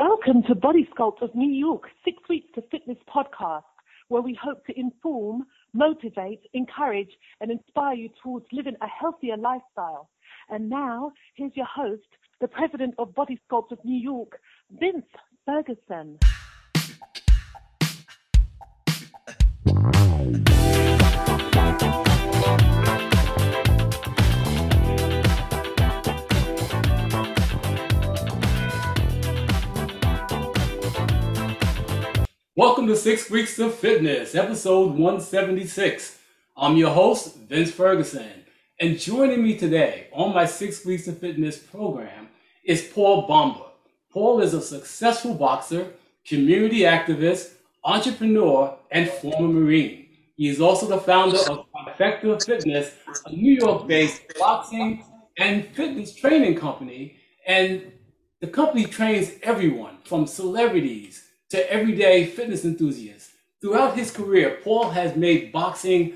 Welcome to Body Sculpt of New York, Six Weeks to Fitness podcast, where we hope to inform, motivate, encourage, and inspire you towards living a healthier lifestyle. And now, here's your host, the president of Body Sculpt of New York, Vince Ferguson. Welcome to Six Weeks of Fitness, episode 176. I'm your host, Vince Ferguson, and joining me today on my Six Weeks of Fitness program is Paul Bamba. Paul is a successful boxer, community activist, entrepreneur, and former Marine. He is also the founder of Trifecta Fitness, a New York based boxing and fitness training company. And the company trains everyone from celebrities to everyday fitness enthusiasts. Throughout his career, Paul has made boxing,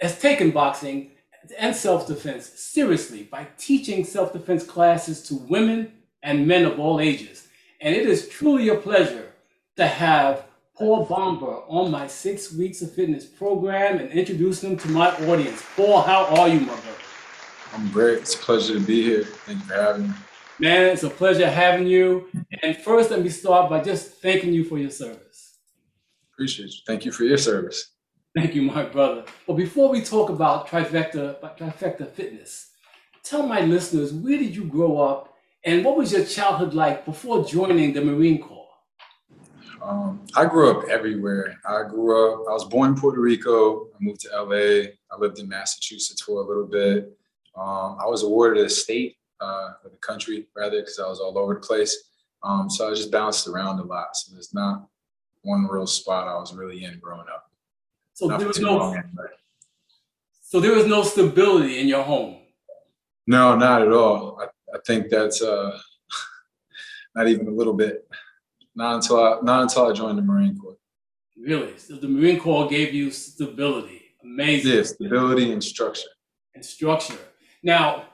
has taken boxing and self defense seriously by teaching self defense classes to women and men of all ages. And it is truly a pleasure to have Paul Bamba on my six weeks of fitness program and introduce him to my audience. Paul, how are you, my brother? I'm great. It's a pleasure to be here. Thank you for having me. Man, it's a pleasure having you. And first, let me start by just thanking you for your service. Appreciate you. Thank you for your service. Thank you, my brother. But before we talk about Trifecta, Trifecta Fitness, tell my listeners where did you grow up and what was your childhood like before joining the Marine Corps? Um, I grew up everywhere. I grew up, I was born in Puerto Rico. I moved to LA. I lived in Massachusetts for a little bit. Um, I was awarded a state uh, the country rather, because I was all over the place. Um, so I just bounced around a lot. So there's not one real spot I was really in growing up. So not there was no. so there was no stability in your home. No, not at all. I, I think that's uh, not even a little bit. Not until I not until I joined the Marine Corps. Really? So the Marine Corps gave you stability. Amazing. Yeah, stability and structure. And structure. Now,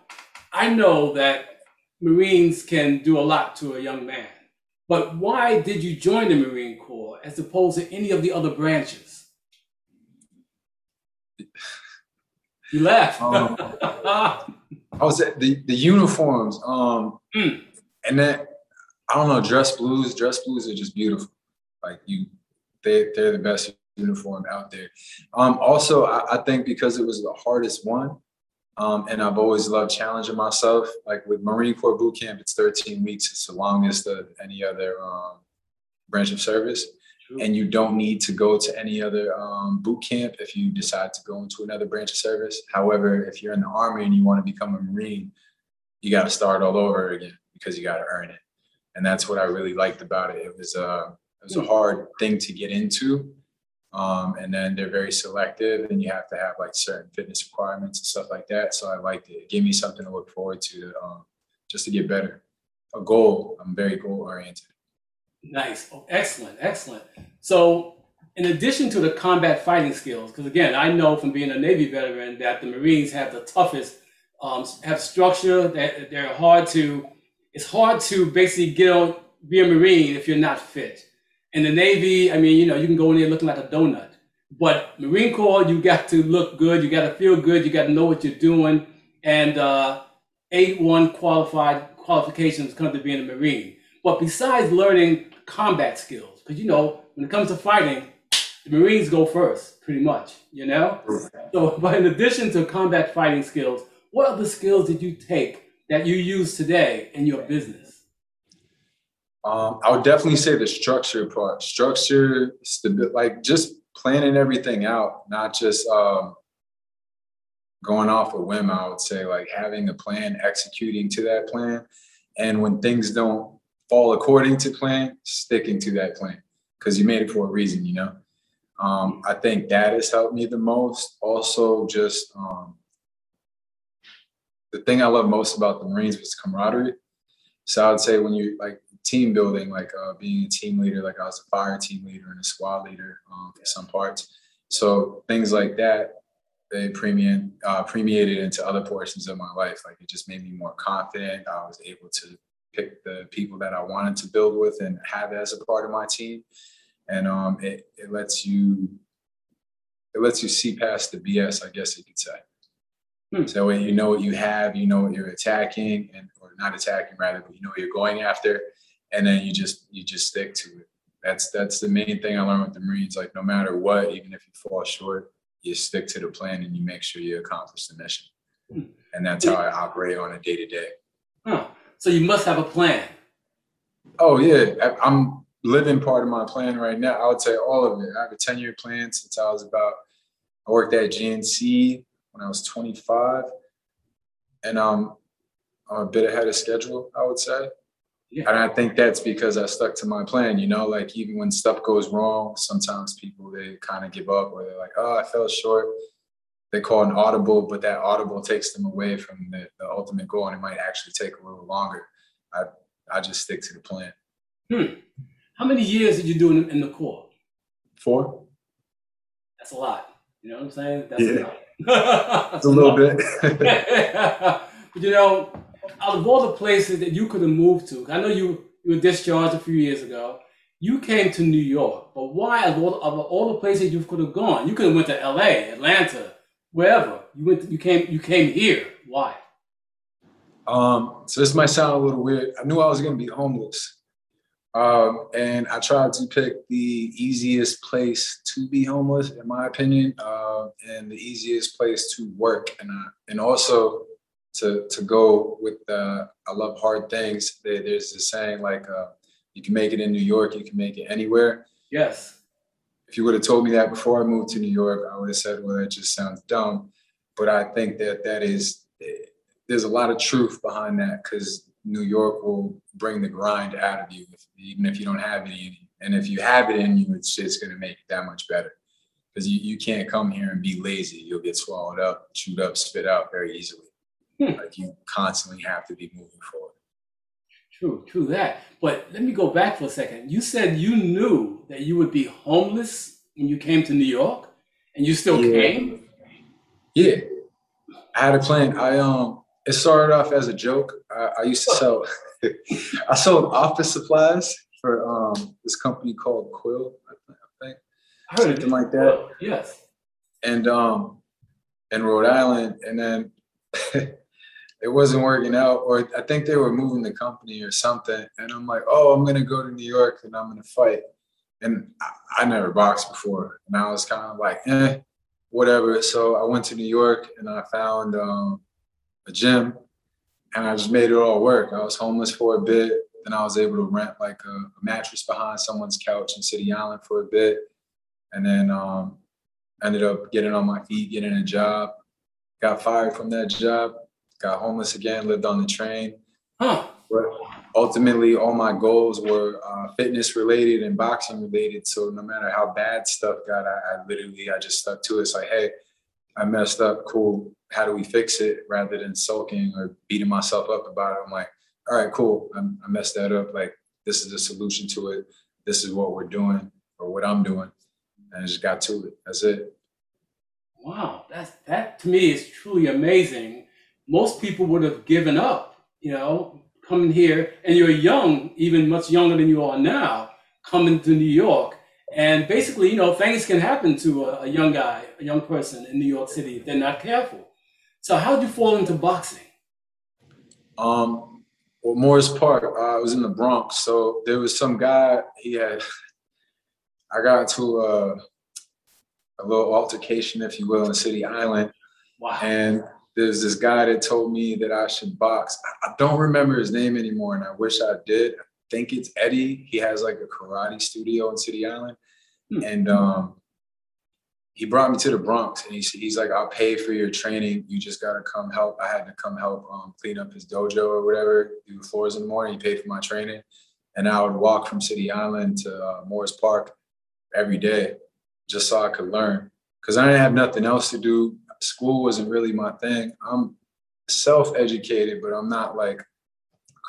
I know that Marines can do a lot to a young man, but why did you join the Marine Corps as opposed to any of the other branches? You laugh. um, I was at the, the uniforms, um, mm. and that I don't know, dress blues. Dress blues are just beautiful. Like you, they they're the best uniform out there. Um, also, I, I think because it was the hardest one, um, and I've always loved challenging myself. Like with Marine Corps boot camp, it's 13 weeks. It's the longest of any other um, branch of service. True. And you don't need to go to any other um, boot camp if you decide to go into another branch of service. However, if you're in the Army and you want to become a Marine, you got to start all over again because you got to earn it. And that's what I really liked about it. It was a, uh, it was a hmm. hard thing to get into um, and then they're very selective and you have to have like certain fitness requirements and stuff like that. So I liked it. It gave me something to look forward to um, just to get better. A goal. I'm very goal oriented. Nice. Oh, excellent. Excellent. So in addition to the combat fighting skills, because again, I know from being a Navy veteran that the Marines have the toughest, um, have structure that they're hard to, it's hard to basically get on, be a Marine if you're not fit. In the Navy, I mean, you know, you can go in there looking like a donut. But Marine Corps, you got to look good, you got to feel good, you got to know what you're doing, and uh, A1 qualified qualifications come to being a Marine. But besides learning combat skills, because you know, when it comes to fighting, the Marines go first, pretty much, you know? So, but in addition to combat fighting skills, what other skills did you take that you use today in your business? Um, I would definitely say the structure part, structure, stability, like just planning everything out, not just um, going off a whim. I would say like having a plan, executing to that plan, and when things don't fall according to plan, sticking to that plan because you made it for a reason, you know. Um, I think that has helped me the most. Also, just um, the thing I love most about the Marines was camaraderie. So I would say when you like team building, like uh, being a team leader, like I was a fire team leader and a squad leader um, for some parts. So things like that, they premium, uh, permeated into other portions of my life. Like it just made me more confident. I was able to pick the people that I wanted to build with and have as a part of my team. And um, it, it lets you it lets you see past the BS, I guess you could say. Hmm. So when you know what you have, you know what you're attacking and or not attacking rather, but you know what you're going after, and then you just you just stick to it. That's that's the main thing I learned with the Marines. Like no matter what, even if you fall short, you stick to the plan and you make sure you accomplish the mission. Hmm. And that's how I operate on a day to day. Huh. So you must have a plan. Oh yeah, I'm living part of my plan right now. I would say all of it. I have a 10 year plan since I was about. I worked at GNC when I was 25, and um, I'm a bit ahead of schedule. I would say. Yeah. And I think that's because I stuck to my plan, you know, like even when stuff goes wrong, sometimes people they kind of give up or they're like, oh, I fell short they call an audible, but that audible takes them away from the, the ultimate goal, and it might actually take a little longer. I I just stick to the plan. Hmm. How many years did you do in, in the Corps? Four. That's a lot. You know what I'm saying? That's yeah. a, it's a little bit. but you know, out of all the places that you could have moved to, I know you, you were discharged a few years ago. You came to New York, but why of all, of all the places you could have gone? You could have went to L.A., Atlanta, wherever you went, to, you came, you came here. Why? Um, so this might sound a little weird. I knew I was going to be homeless, um, and I tried to pick the easiest place to be homeless, in my opinion, uh, and the easiest place to work, and uh, and also to to go with. Uh, I love hard things. There's this saying like, uh, "You can make it in New York, you can make it anywhere." Yes if you would have told me that before I moved to New York, I would have said, well, that just sounds dumb. But I think that that is, there's a lot of truth behind that because New York will bring the grind out of you, if, even if you don't have it in you. And if you have it in you, it's just going to make it that much better. Because you, you can't come here and be lazy. You'll get swallowed up, chewed up, spit out very easily. Hmm. Like you constantly have to be moving forward. True, true that. But let me go back for a second. You said you knew that you would be homeless when you came to New York, and you still yeah. came. Yeah, I had a plan. I um, it started off as a joke. I, I used to sell. I sold office supplies for um this company called Quill. I think. I heard something like that. Yes. And um, in Rhode Island, and then it wasn't working out, or I think they were moving the company or something. And I'm like, oh, I'm gonna go to New York and I'm gonna fight. And I, I never boxed before, and I was kind of like, eh, whatever. So I went to New York and I found um, a gym, and I just made it all work. I was homeless for a bit, then I was able to rent like a, a mattress behind someone's couch in City Island for a bit, and then um, ended up getting on my feet, getting a job. Got fired from that job got homeless again, lived on the train. Huh. But ultimately, all my goals were uh, fitness related and boxing related. So no matter how bad stuff got, I, I literally I just stuck to it. It's like, hey, I messed up. Cool. How do we fix it? Rather than sulking or beating myself up about it, I'm like, all right, cool. I'm, I messed that up. Like this is the solution to it. This is what we're doing or what I'm doing, and I just got to it. That's it. Wow, that's that to me is truly amazing most people would have given up, you know, coming here. And you're young, even much younger than you are now, coming to New York. And basically, you know, things can happen to a, a young guy, a young person in New York City if they're not careful. So, how did you fall into boxing? Um, well, Morris Park, uh, I was in the Bronx. So there was some guy, he had, I got into a, a little altercation, if you will, in City Island. Wow. And there's this guy that told me that I should box. I don't remember his name anymore, and I wish I did. I think it's Eddie. He has like a karate studio in City Island, hmm. and um, he brought me to the Bronx, and he's he's like, "I'll pay for your training. You just gotta come help." I had to come help um, clean up his dojo or whatever, do the floors in the morning. He paid for my training, and I would walk from City Island to uh, Morris Park every day just so I could learn because I didn't have nothing else to do school wasn't really my thing. I'm self-educated, but I'm not like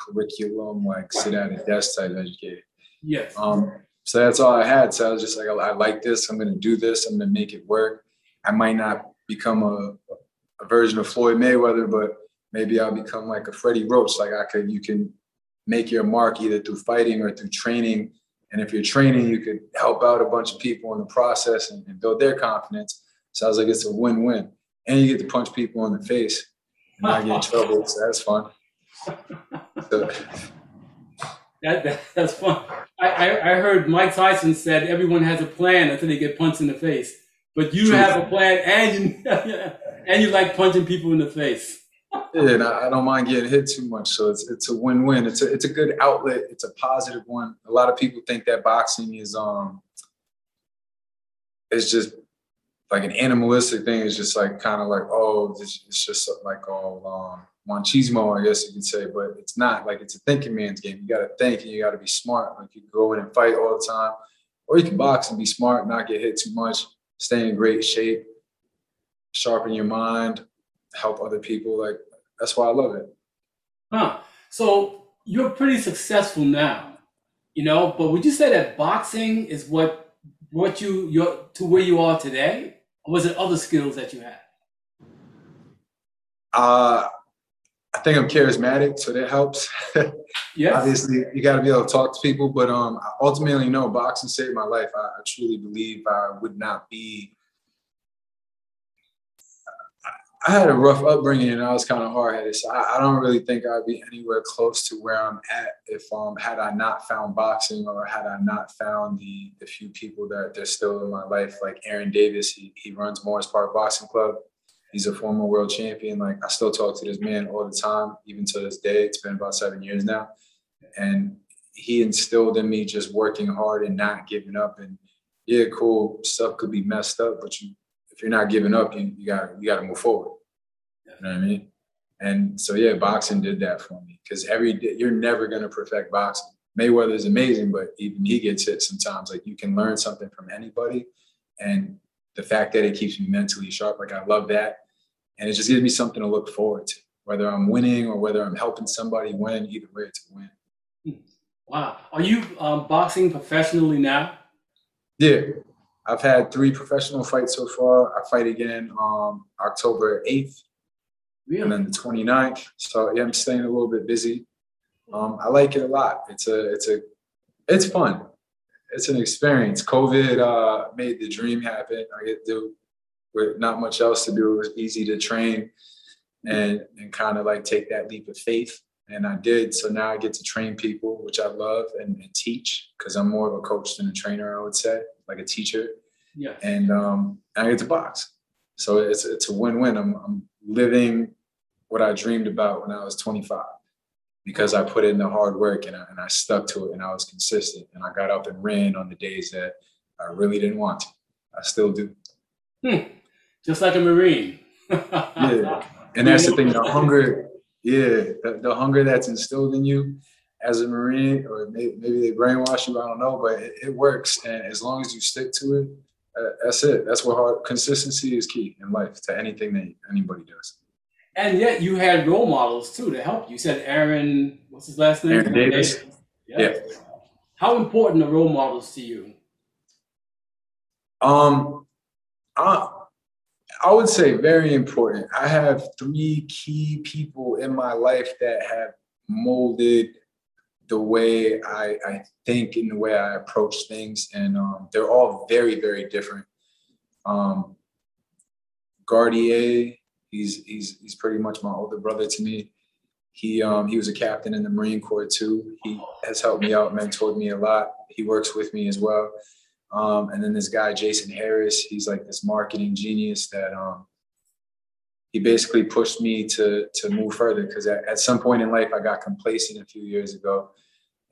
curriculum, like sit at a desk type educated. Yes. Um, so that's all I had. So I was just like, I, like this. I'm going to do this. I'm going to make it work. I might not become a, a version of Floyd Mayweather, but maybe I'll become like a Freddie Roach. Like I could, you can make your mark either through fighting or through training. And if you're training, you could help out a bunch of people in the process and, and build their confidence. Sounds like it's a win-win. And you get to punch people in the face and not get in trouble. So that's fun. So, that, that, that's fun. I, I, I, heard Mike Tyson said everyone has a plan until they get punched in the face. But you True. have a plan and you and you like punching people in the face. yeah, and I, I, don't mind getting hit too much. So it's it's a win-win. It's a it's a good outlet. It's a positive one. A lot of people think that boxing is um it's just like an animalistic thing. It's just like kind of like, oh, it's, it's just like all um machismo, I guess you could say, but it's not like it's a thinking man's game. You got to think and you got to be smart. Like you can go in and fight all the time, or you can box and be smart, not get hit too much, stay in great shape, sharpen your mind, help other people. Like that's why I love it. Huh. So you're pretty successful now, you know, but would you say that boxing is what brought you your, to where you are today? Or was it other skills that you had? Uh, I think I'm charismatic, so that helps. yeah. Obviously, you got to be able to talk to people, but um, ultimately, no, boxing saved my life. I, I truly believe I would not be. I had a rough upbringing and I was kind of hard headed, so I, I, don't really think I'd be anywhere close to where I'm at if um had I not found boxing or had I not found the the few people that they're still in my life, like Aaron Davis. He he runs Morris Park Boxing Club He's a former world champion. Like I still talk to this man all the time, even to this day. It's been about seven years now, and he instilled in me just working hard and not giving up. And yeah, cool stuff could be messed up, but you if you're not giving up, you you got you got to move forward. You know what I mean? And so yeah, boxing did that for me because every day you're never gonna perfect boxing. Mayweather is amazing, but even he gets hit sometimes. Like you can learn something from anybody, and the fact that it keeps me mentally sharp, like I love that. And it just gives me something to look forward to, whether I'm winning or whether I'm helping somebody win, either way it's a win. Wow. Are you um, boxing professionally now? Yeah. I've had three professional fights so far. I fight again um, October 8th really? and then the 29th. So yeah, I'm staying a little bit busy. Um, I like it a lot. It's a, it's a, it's fun it's an experience. COVID uh, made the dream happen. I get to do with not much else to do. It was easy to train and and kind of like take that leap of faith. And I did. So now I get to train people, which I love, and, and teach because I'm more of a coach than a trainer. I would say, like a teacher. Yeah. And um, I get to box. So it's it's a win-win. I'm, I'm living what I dreamed about when I was 25 because I put in the hard work and I, and I stuck to it and I was consistent and I got up and ran on the days that I really didn't want to. I still do. Hmm. Just like a Marine. yeah. And that's the thing, the hunger, yeah, the, the, hunger that's instilled in you as a Marine, or maybe, maybe they brainwash you, I don't know, but it, it works. And as long as you stick to it, that's it. That's what hard consistency is key in life to anything that anybody does. And yet you had role models too to help you. You said Aaron, what's his last name? Aaron Davis. Davis. Yeah. yeah. How important are role models to you? Um, I, I would say very important. I have three key people in my life that have molded the way I, I think and the way I approach things. And um, they're all very, very different. Um, Gardier, He's he's he's pretty much my older brother to me. He um he was a captain in the Marine Corps too. He has helped me out, mentored me a lot. He works with me as well. Um, and then this guy Jason Harris, he's like this marketing genius that um he basically pushed me to to move further because at, at, some point in life I got complacent a few years ago,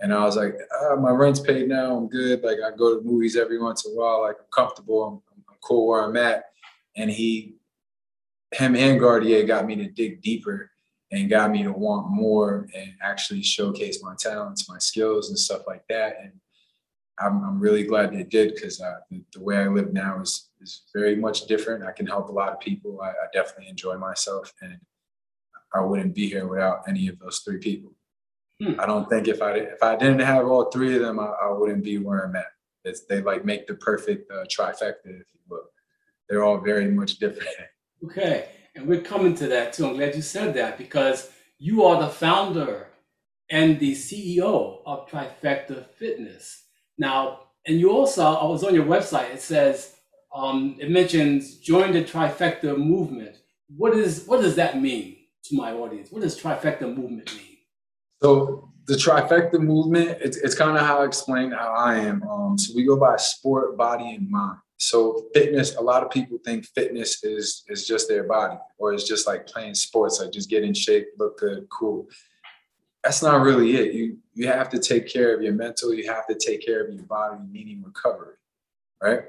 and I was like, oh, my rent's paid now, I'm good. Like I go to movies every once in a while, like I'm comfortable, I'm, I'm cool where I'm at. And he him and Gardier got me to dig deeper and got me to want more and actually showcase my talents, my skills, and stuff like that. And I'm, I'm really glad they did because uh, the, the, way I live now is is very much different. I can help a lot of people. I, I, definitely enjoy myself, and I wouldn't be here without any of those three people. Hmm. I don't think if I if I didn't have all three of them, I, I wouldn't be where I'm at. It's, they like make the perfect uh, trifecta, if you will. They're all very much different. Okay, and we're coming to that too. I'm glad you said that because you are the founder and the CEO of Trifecta Fitness. Now, and you also, I was on your website, it says, um, it mentions join the Trifecta movement. What is what does that mean to my audience? What does Trifecta movement mean? So the Trifecta movement, it's, it's kind of how I explained how I am. Um, so we go by sport, body, and mind. So fitness, a lot of people think fitness is is just their body, or it's just like playing sports, like just get in shape, look good, cool. That's not really it. You you have to take care of your mental, you have to take care of your body, meaning recovery, right?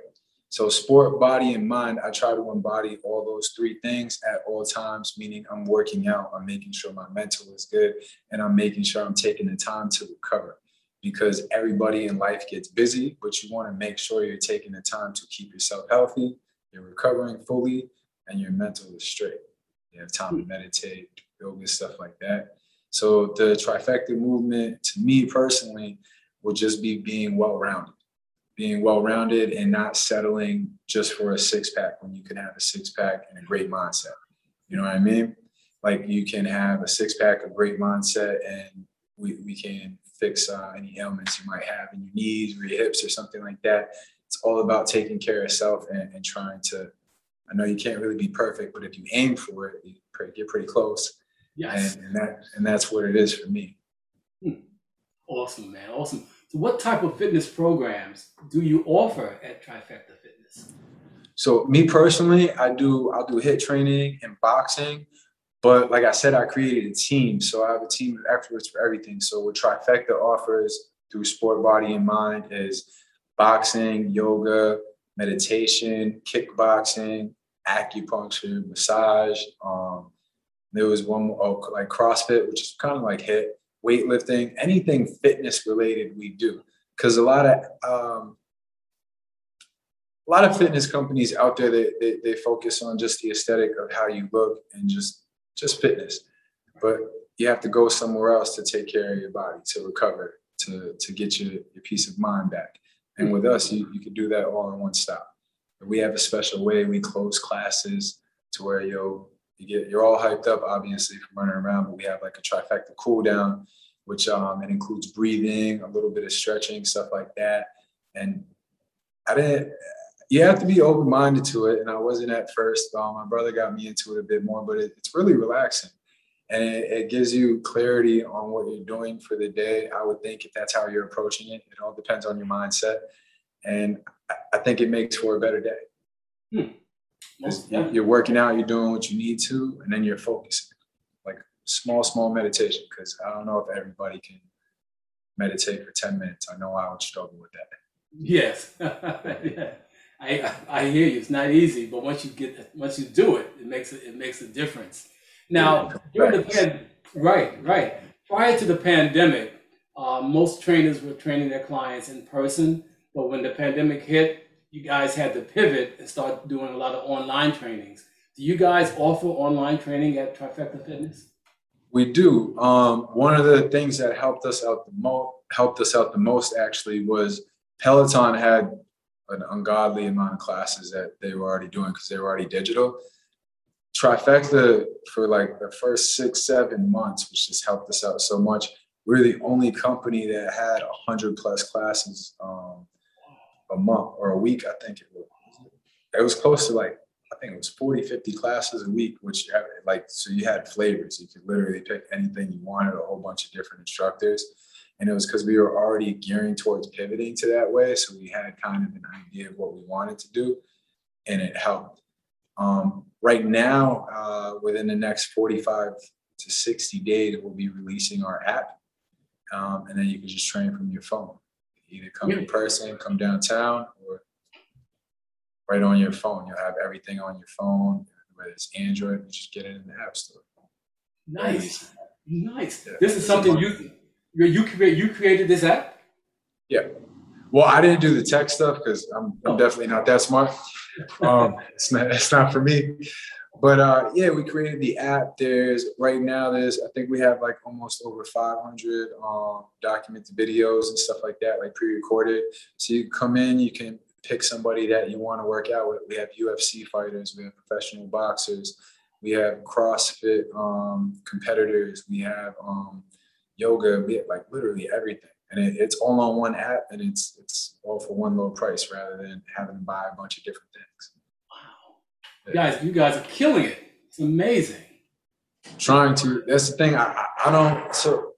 So sport, body, and mind, I try to embody all those three things at all times, meaning I'm working out, I'm making sure my mental is good, and I'm making sure I'm taking the time to recover. Because everybody in life gets busy, but you want to make sure you're taking the time to keep yourself healthy, you're recovering fully, and your mental is straight. You have time to meditate, yoga, stuff like that. So the trifecta movement, to me personally, will just be being well-rounded being well rounded and not settling just for a six pack when you can have a six pack and a great mindset. You know what I mean? Like you can have a six pack, a great mindset, and we, we can fix uh, any ailments you might have in your knees or your hips or something like that. It's all about taking care of self and, and trying to. I know you can't really be perfect, but if you aim for it, you get pretty close. Yes. And, and that and that's what it is for me. Hmm. Awesome, man. Awesome. So what type of fitness programs do you offer at Trifecta Fitness? So me personally, I do I'll do HIIT training and boxing, but like I said, I created a team. So I have a team of experts for everything. So what Trifecta offers through Sport Body and Mind is boxing, yoga, meditation, kickboxing, acupuncture, massage. Um, there was one oh, like CrossFit, which is kind of like HIIT weightlifting, anything fitness related we do. Because a lot of um, a lot of fitness companies out there they, they, they focus on just the aesthetic of how you look and just just fitness. But you have to go somewhere else to take care of your body, to recover, to to get your, your peace of mind back. And with us, you, you can do that all in one stop. We have a special way we close classes to where you'll you get you're all hyped up, obviously, from running around, but we have like a trifecta cool down, which um it includes breathing, a little bit of stretching, stuff like that. And I didn't you have to be open-minded to it. And I wasn't at first. Um, my brother got me into it a bit more, but it, it's really relaxing. And it, it, gives you clarity on what you're doing for the day. I would think if that's how you're approaching it, it all depends on your mindset. And I, I think it makes for a better day. Hmm you're working out, you're doing what you need to, and then you're focusing. Like small, small meditation, because I don't know if everybody can meditate for 10 minutes. I know I would struggle with that. Yes. yeah. I, I hear you. It's not easy, but once you get once you do it, it makes it, it makes a difference. Now, during the pan, right, right. Prior to the pandemic, uh, most trainers were training their clients in person, but when the pandemic hit, you guys had to pivot and start doing a lot of online trainings. Do you guys offer online training at Trifecta Fitness? We do. Um, one of the things that helped us out the most helped us out the most actually was Peloton had an ungodly amount of classes that they were already doing because they were already digital. Trifecta for like the first six, seven months, which just helped us out so much. We're the only company that had a hundred plus classes um, a month or a week, I think it was. It was close to like, I think it was 40, 50 classes a week, which like, so you had flavors. You could literally pick anything you wanted, a whole bunch of different instructors. And it was because we were already gearing towards pivoting to that way. So we had kind of an idea of what we wanted to do, and it helped. Um, right now, uh, within the next 45 to 60 days, we'll be releasing our app. Um, and then you can just train from your phone. Either come in person, come downtown, or right on your phone. You'll have everything on your phone, whether it's Android, you just get it in the App Store. Nice, nice. Yeah. This is something you you create. You created this app. Yeah. Well, I didn't do the tech stuff because I'm, I'm oh. definitely not that smart. Um, it's not it's not for me. But uh, yeah, we created the app. There's right now. There's I think we have like almost over 500 um, documented videos and stuff like that, like pre-recorded. So you come in, you can pick somebody that you want to work out with. We have UFC fighters, we have professional boxers, we have CrossFit um, competitors, we have um, yoga, we have like literally everything. And it, it's all on one app and it's it's all for one low price rather than having to buy a bunch of different things. Guys, you guys are killing it. It's amazing. Trying to that's the thing. I, I don't so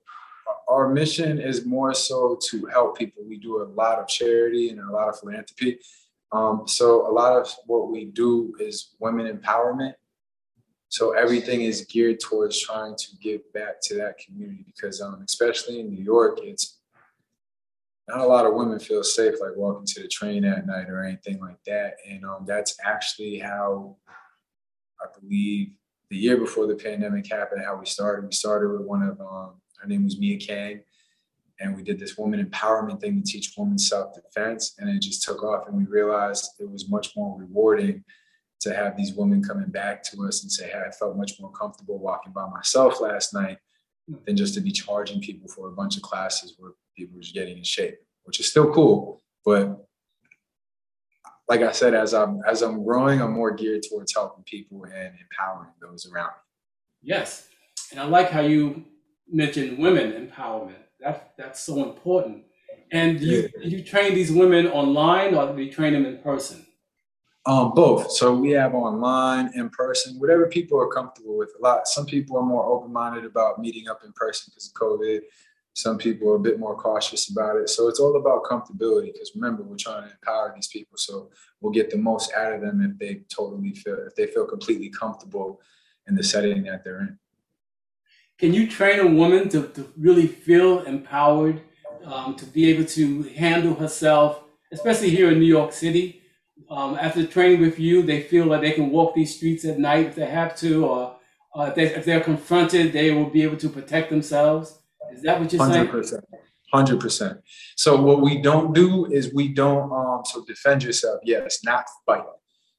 our mission is more so to help people. We do a lot of charity and a lot of philanthropy. Um, so a lot of what we do is women empowerment. So everything is geared towards trying to give back to that community because, um, especially in New York, it's not a lot of women feel safe like walking to the train at night or anything like that. And um, that's actually how I believe the year before the pandemic happened, how we started. We started with one of um, her name was Mia Kang, and we did this woman empowerment thing to teach women self defense, and it just took off. And we realized it was much more rewarding to have these women coming back to us and say, "Hey, I felt much more comfortable walking by myself last night." Than just to be charging people for a bunch of classes where people were getting in shape, which is still cool. But like I said, as I'm as I'm growing, I'm more geared towards helping people and empowering those around me. Yes, and I like how you mentioned women empowerment. That's that's so important. And do you, do you train these women online or do you train them in person? Um, both. So we have online, in person, whatever people are comfortable with. A lot. Some people are more open minded about meeting up in person because of COVID. Some people are a bit more cautious about it. So it's all about comfortability. Because remember, we're trying to empower these people, so we'll get the most out of them if they totally feel if they feel completely comfortable in the setting that they're in. Can you train a woman to, to really feel empowered, um, to be able to handle herself, especially here in New York City? Um, after training with you, they feel like they can walk these streets at night if they have to, or uh, if, they, if they're confronted, they will be able to protect themselves. Is that what you're 100%, saying? Hundred percent. So what we don't do is we don't um so defend yourself. Yes, not fight.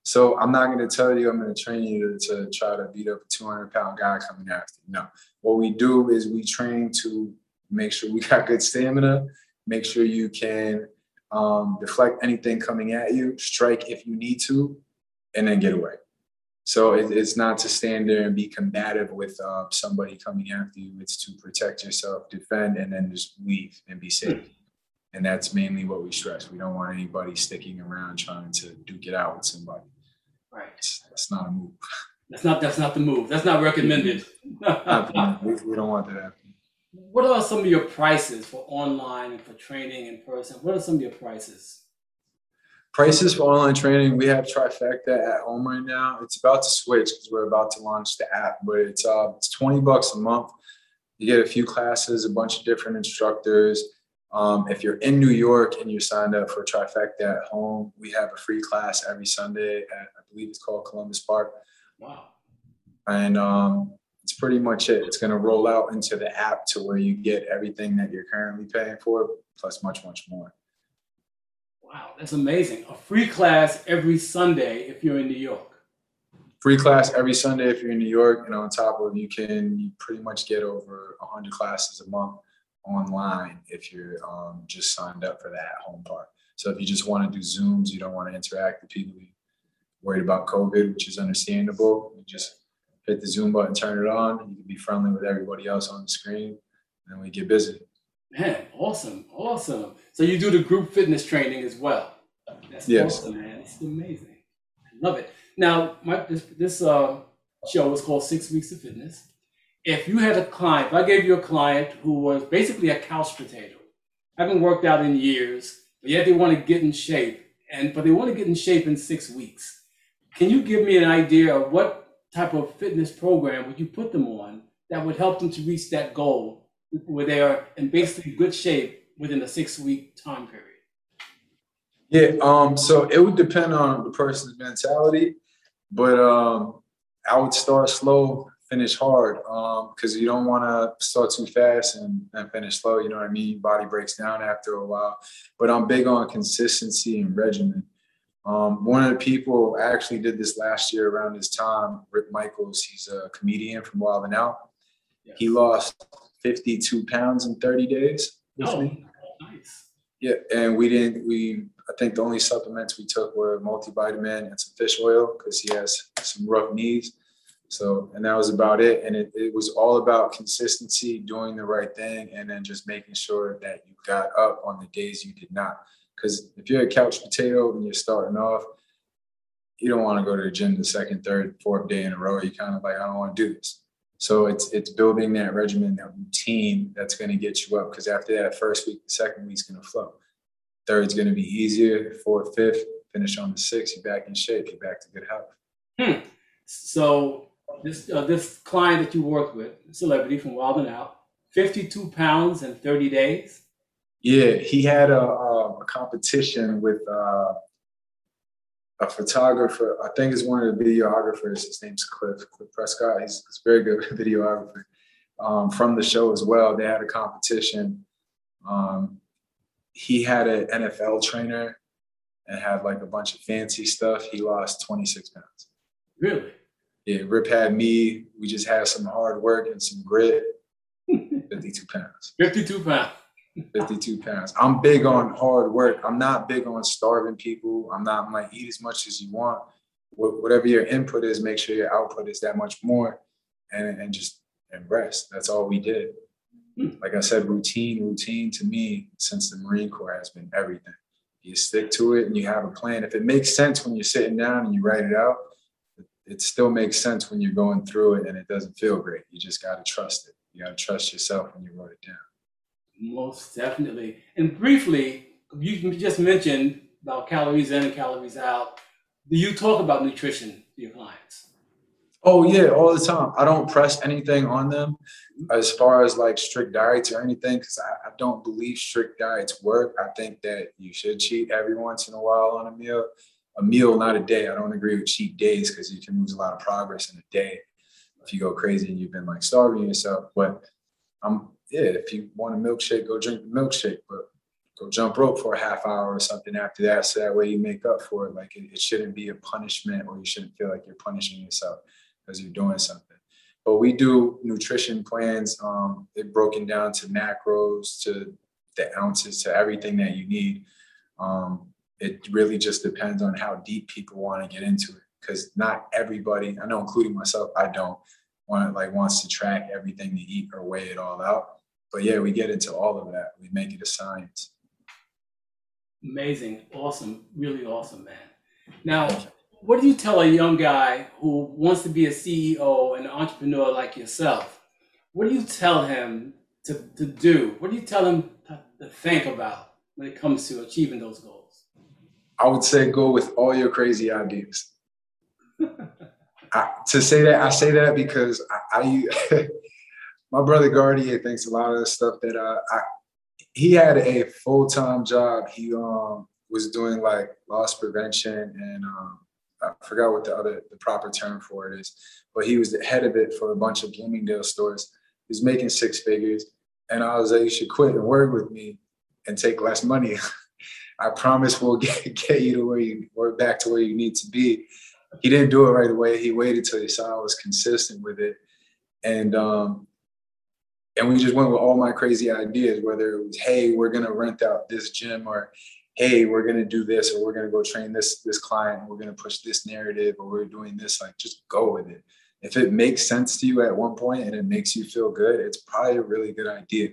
So I'm not going to tell you I'm going to train you to, to try to beat up a 200 pound guy coming after you. No, what we do is we train to make sure we got good stamina, make sure you can um, deflect anything coming at you, strike if you need to, and then get away. So it, it's not to stand there and be combative with uh, somebody coming after you. It's to protect yourself, defend, and then just leave and be safe. And that's mainly what we stress. We don't want anybody sticking around trying to duke it out with somebody. Right. That's not a move. That's not that's not the move. That's not recommended. we, we don't want that. What are some of your prices for online and for training in person? What are some of your prices? Prices for online training, we have Trifecta at home right now. It's about to switch because we're about to launch the app, but it's uh it's 20 bucks a month. You get a few classes, a bunch of different instructors. Um, if you're in New York and you're signed up for Trifecta at home, we have a free class every Sunday at I believe it's called Columbus Park. Wow. And um, it's pretty much it. It's going to roll out into the app to where you get everything that you're currently paying for, plus much, much more. Wow, that's amazing. A free class every Sunday if you're in New York. Free class every Sunday if you're in New York, and on top of you can you pretty much get over 100 classes a month online if you're um, just signed up for that home part. So if you just want to do Zooms, you don't want to interact with people, worried about COVID, which is understandable. You just hit the Zoom button, turn it on. You can be friendly with everybody else on the screen, and we get busy. Man, awesome, awesome. So you do the group fitness training as well. That's yes. awesome, man. It's amazing. I love it. Now, my, this, this uh, show was called Six Weeks of Fitness. If you had a client, if I gave you a client who was basically a couch potato, haven't worked out in years, but yet they want to get in shape, and but they want to get in shape in six weeks can you give me an idea of what type of fitness program would you put them on that would help them to reach that goal where they are in basically good shape within a six week time period? Yeah, um, so it would depend on the person's mentality, but um, I would start slow, finish hard, because um, you don't want to start too fast and, and finish slow. You know what I mean? Body breaks down after a while. But I'm big on consistency and regimen. Um, one of the people actually did this last year around this time. Rip Micheals, he's a comedian from Wild 'N Out. Yes. He lost 52 pounds in 30 days with oh, me. Nice. Yeah, and we didn't. We I think the only supplements we took were multivitamin and some fish oil because he has some rough knees. So, and that was about it. And it, it was all about consistency, doing the right thing, and then just making sure that you got up on the days you did not. Because if you're a couch potato and you're starting off, you don't want to go to the gym the second, third, fourth day in a row. You kind of like, I don't want to do this. So it's it's building that regimen, that routine that's going to get you up. Because after that first week, the second week's going to flow. Third's going to be easier. Fourth, fifth, finish on the sixth. You're back in shape. You're back to good health. Hmm. So this uh, this client that you worked with, celebrity from Wild 'N Out, 52 pounds in 30 days. Yeah, he had a, a, a competition with uh, a photographer. I think it's one of the videographers. His name's Cliff, Cliff Prescott. He's, he's a very good videographer um, from the show as well. They had a competition. Um, he had an NFL trainer and had like a bunch of fancy stuff. He lost 26 pounds. Really? Yeah, Rip had me. We just had some hard work and some grit. 52 pounds. 52 pounds. 52 pounds. I'm big on hard work. I'm not big on starving people. I'm not I'm like eat as much as you want. Whatever your input is, make sure your output is that much more and, and just and rest. That's all we did. Like I said, routine, routine to me since the Marine Corps has been everything. You stick to it and you have a plan. If it makes sense when you're sitting down and you write it out, it still makes sense when you're going through it and it doesn't feel great. You just got to trust it. You got to trust yourself when you wrote it down. Most definitely. And briefly, you just mentioned about calories in and calories out. Do you talk about nutrition to your clients? Oh yeah, all the time. I don't press anything on them as far as like strict diets or anything because I, I, don't believe strict diets work. I think that you should cheat every once in a while on a meal a meal, not a day. I don't agree with cheat days because you can lose a lot of progress in a day if you go crazy and you've been like starving yourself. But I'm yeah, if you want a milkshake, go drink the milkshake, but go jump rope for a half hour or something after that, so that way you make up for it. Like it, it shouldn't be a punishment, or you shouldn't feel like you're punishing yourself because you're doing something. But we do nutrition plans. Um, they're broken down to macros, to the ounces, to everything that you need. Um, it really just depends on how deep people want to get into it because not everybody i know including myself i don't want like wants to track everything to eat or weigh it all out but yeah we get into all of that. We make it a science. Amazing. Awesome. Really awesome man. Now what do you tell a young guy who wants to be a ceo and an entrepreneur like yourself? What do you tell him to, to do? What do you tell him to, to think about when it comes to achieving those goals? I would say go with all your crazy ideas. I, to say that, I say that because I, I my brother Gardier thinks a lot of the stuff that uh, I, he had a full time job. He um, was doing like loss prevention and um, I forgot what the other the proper term for it is, but he was the head of it for a bunch of Bloomingdale stores. He was making six figures, and I was like, "You should quit and work with me and take less money." I promise we'll get, get you to where you or back to where you need to be. He didn't do it right away. He waited till he saw I was consistent with it. And um, and we just went with all my crazy ideas, whether it was, hey, we're gonna rent out this gym or hey, we're gonna do this or we're gonna go train this this client, we're gonna push this narrative or we're doing this, like just go with it. If it makes sense to you at one point and it makes you feel good, it's probably a really good idea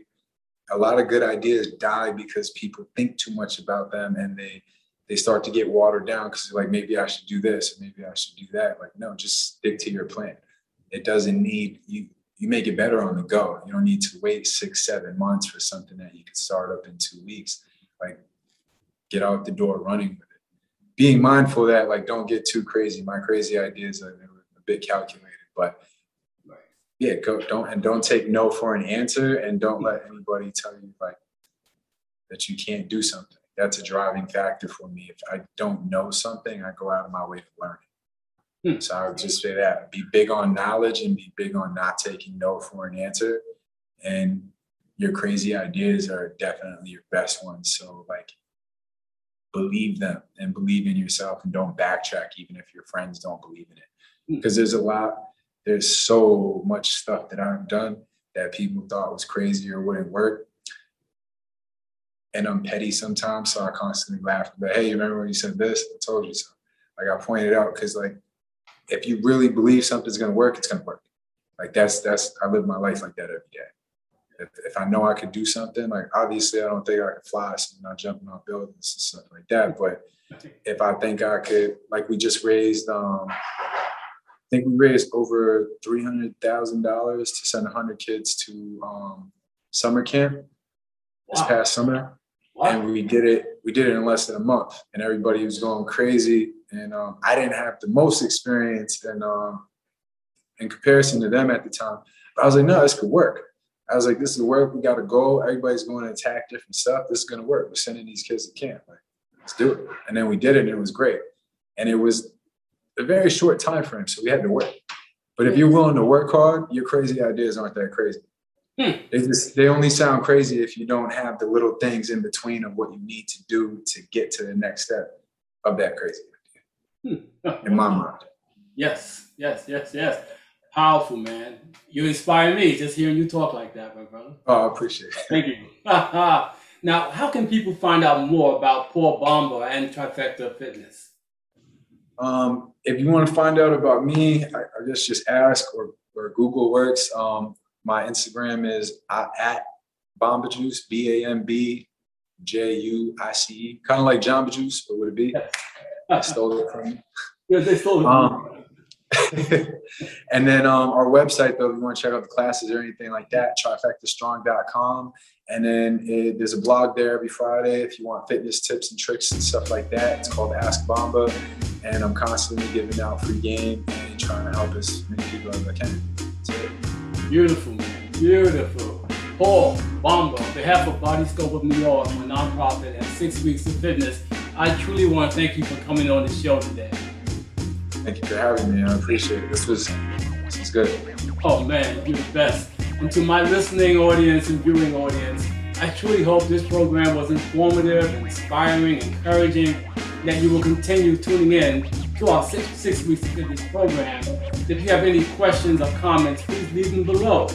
a lot of good ideas die because people think too much about them and they they start to get watered down because like maybe I should do this or maybe I should do that. Like no, just stick to your plan. It doesn't need you. You make it better on the go. You don't need to wait six, seven months for something that you can start up in two weeks. Like get out the door running with it. Being mindful that like don't get too crazy. My crazy ideas are a bit calculated, but yeah, go don't and don't take no for an answer and don't let anybody tell you like that you can't do something. That's a driving factor for me. If I don't know something, I go out of my way to learn it. Hmm. So I would just say that be big on knowledge and be big on not taking no for an answer. And your crazy ideas are definitely your best ones. So like believe them and believe in yourself and don't backtrack even if your friends don't believe in it. Because hmm. there's a lot there's so much stuff that I've done that people thought was crazy or wouldn't work. And I'm petty sometimes, so I constantly laugh. But hey, you remember when you said this? I told you so. Like I pointed out because like if you really believe something's gonna work, it's gonna work. Like that's that's I live my life like that every day. If, if I know I could do something, like obviously I don't think I could fly, so I'm not jumping off buildings and stuff like that. But if I think I could, like we just raised, um, I think we raised over three hundred thousand dollars to send hundred kids to um, summer camp this Wow. past summer Wow. and we did it we did it in less than a month and everybody was going crazy and um, i didn't have the most experience and um, in comparison to them at the time. But i was like no this could work. I was like this is work. We got to go. Everybody's going to attack different stuff. This is going to work. We're sending these kids to camp. Like let's do it. And then we did it and it was great. And it was a very short time frame so we had to work. But if you're willing to work hard your crazy ideas aren't that crazy. Hmm. they just they only sound crazy if you don't have the little things in between of what you need to do to get to the next step of that crazy my mind. Yes, yes, yes, yes. Powerful, man. You inspire me just hearing you talk like that, my brother. Oh, I appreciate it. Thank you. now, how can people find out more about Paul Bamba and Trifecta Fitness? Um, if you want to find out about me, I, I guess just ask or, or Google works. Um, my Instagram is at Bamba Juice, B A M B J U I C E, kind of like Jamba Juice, but would it be? I stole it from you. Yeah, they stole it. Um, and then um, our website, though, if you want to check out the classes or anything like that, trifectastrong.com. And then it, there's a blog there every Friday if you want fitness tips and tricks and stuff like that. It's called Ask Bamba. And I'm constantly giving out free game and trying to help as many people as I can. Beautiful, man. Beautiful. Paul Bamba, on behalf of Body Scope of New York, my nonprofit, and Six Weeks of Fitness, I truly want to thank you for coming on the show today. Thank you for having me. I appreciate it. This was, this was good. Oh man, you're the best. And to my listening audience and viewing audience, I truly hope this program was informative, inspiring, encouraging, that you will continue tuning in to our six, six weeks of this program. If you have any questions or comments, please leave them below.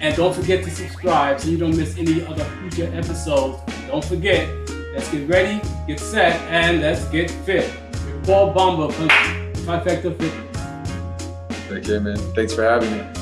And don't forget to subscribe so you don't miss any other future episodes. Don't forget, let's get ready, get set, and let's get fit. With Paul Bamba from Trifecta Fitness. Take care, man. Thanks for having me.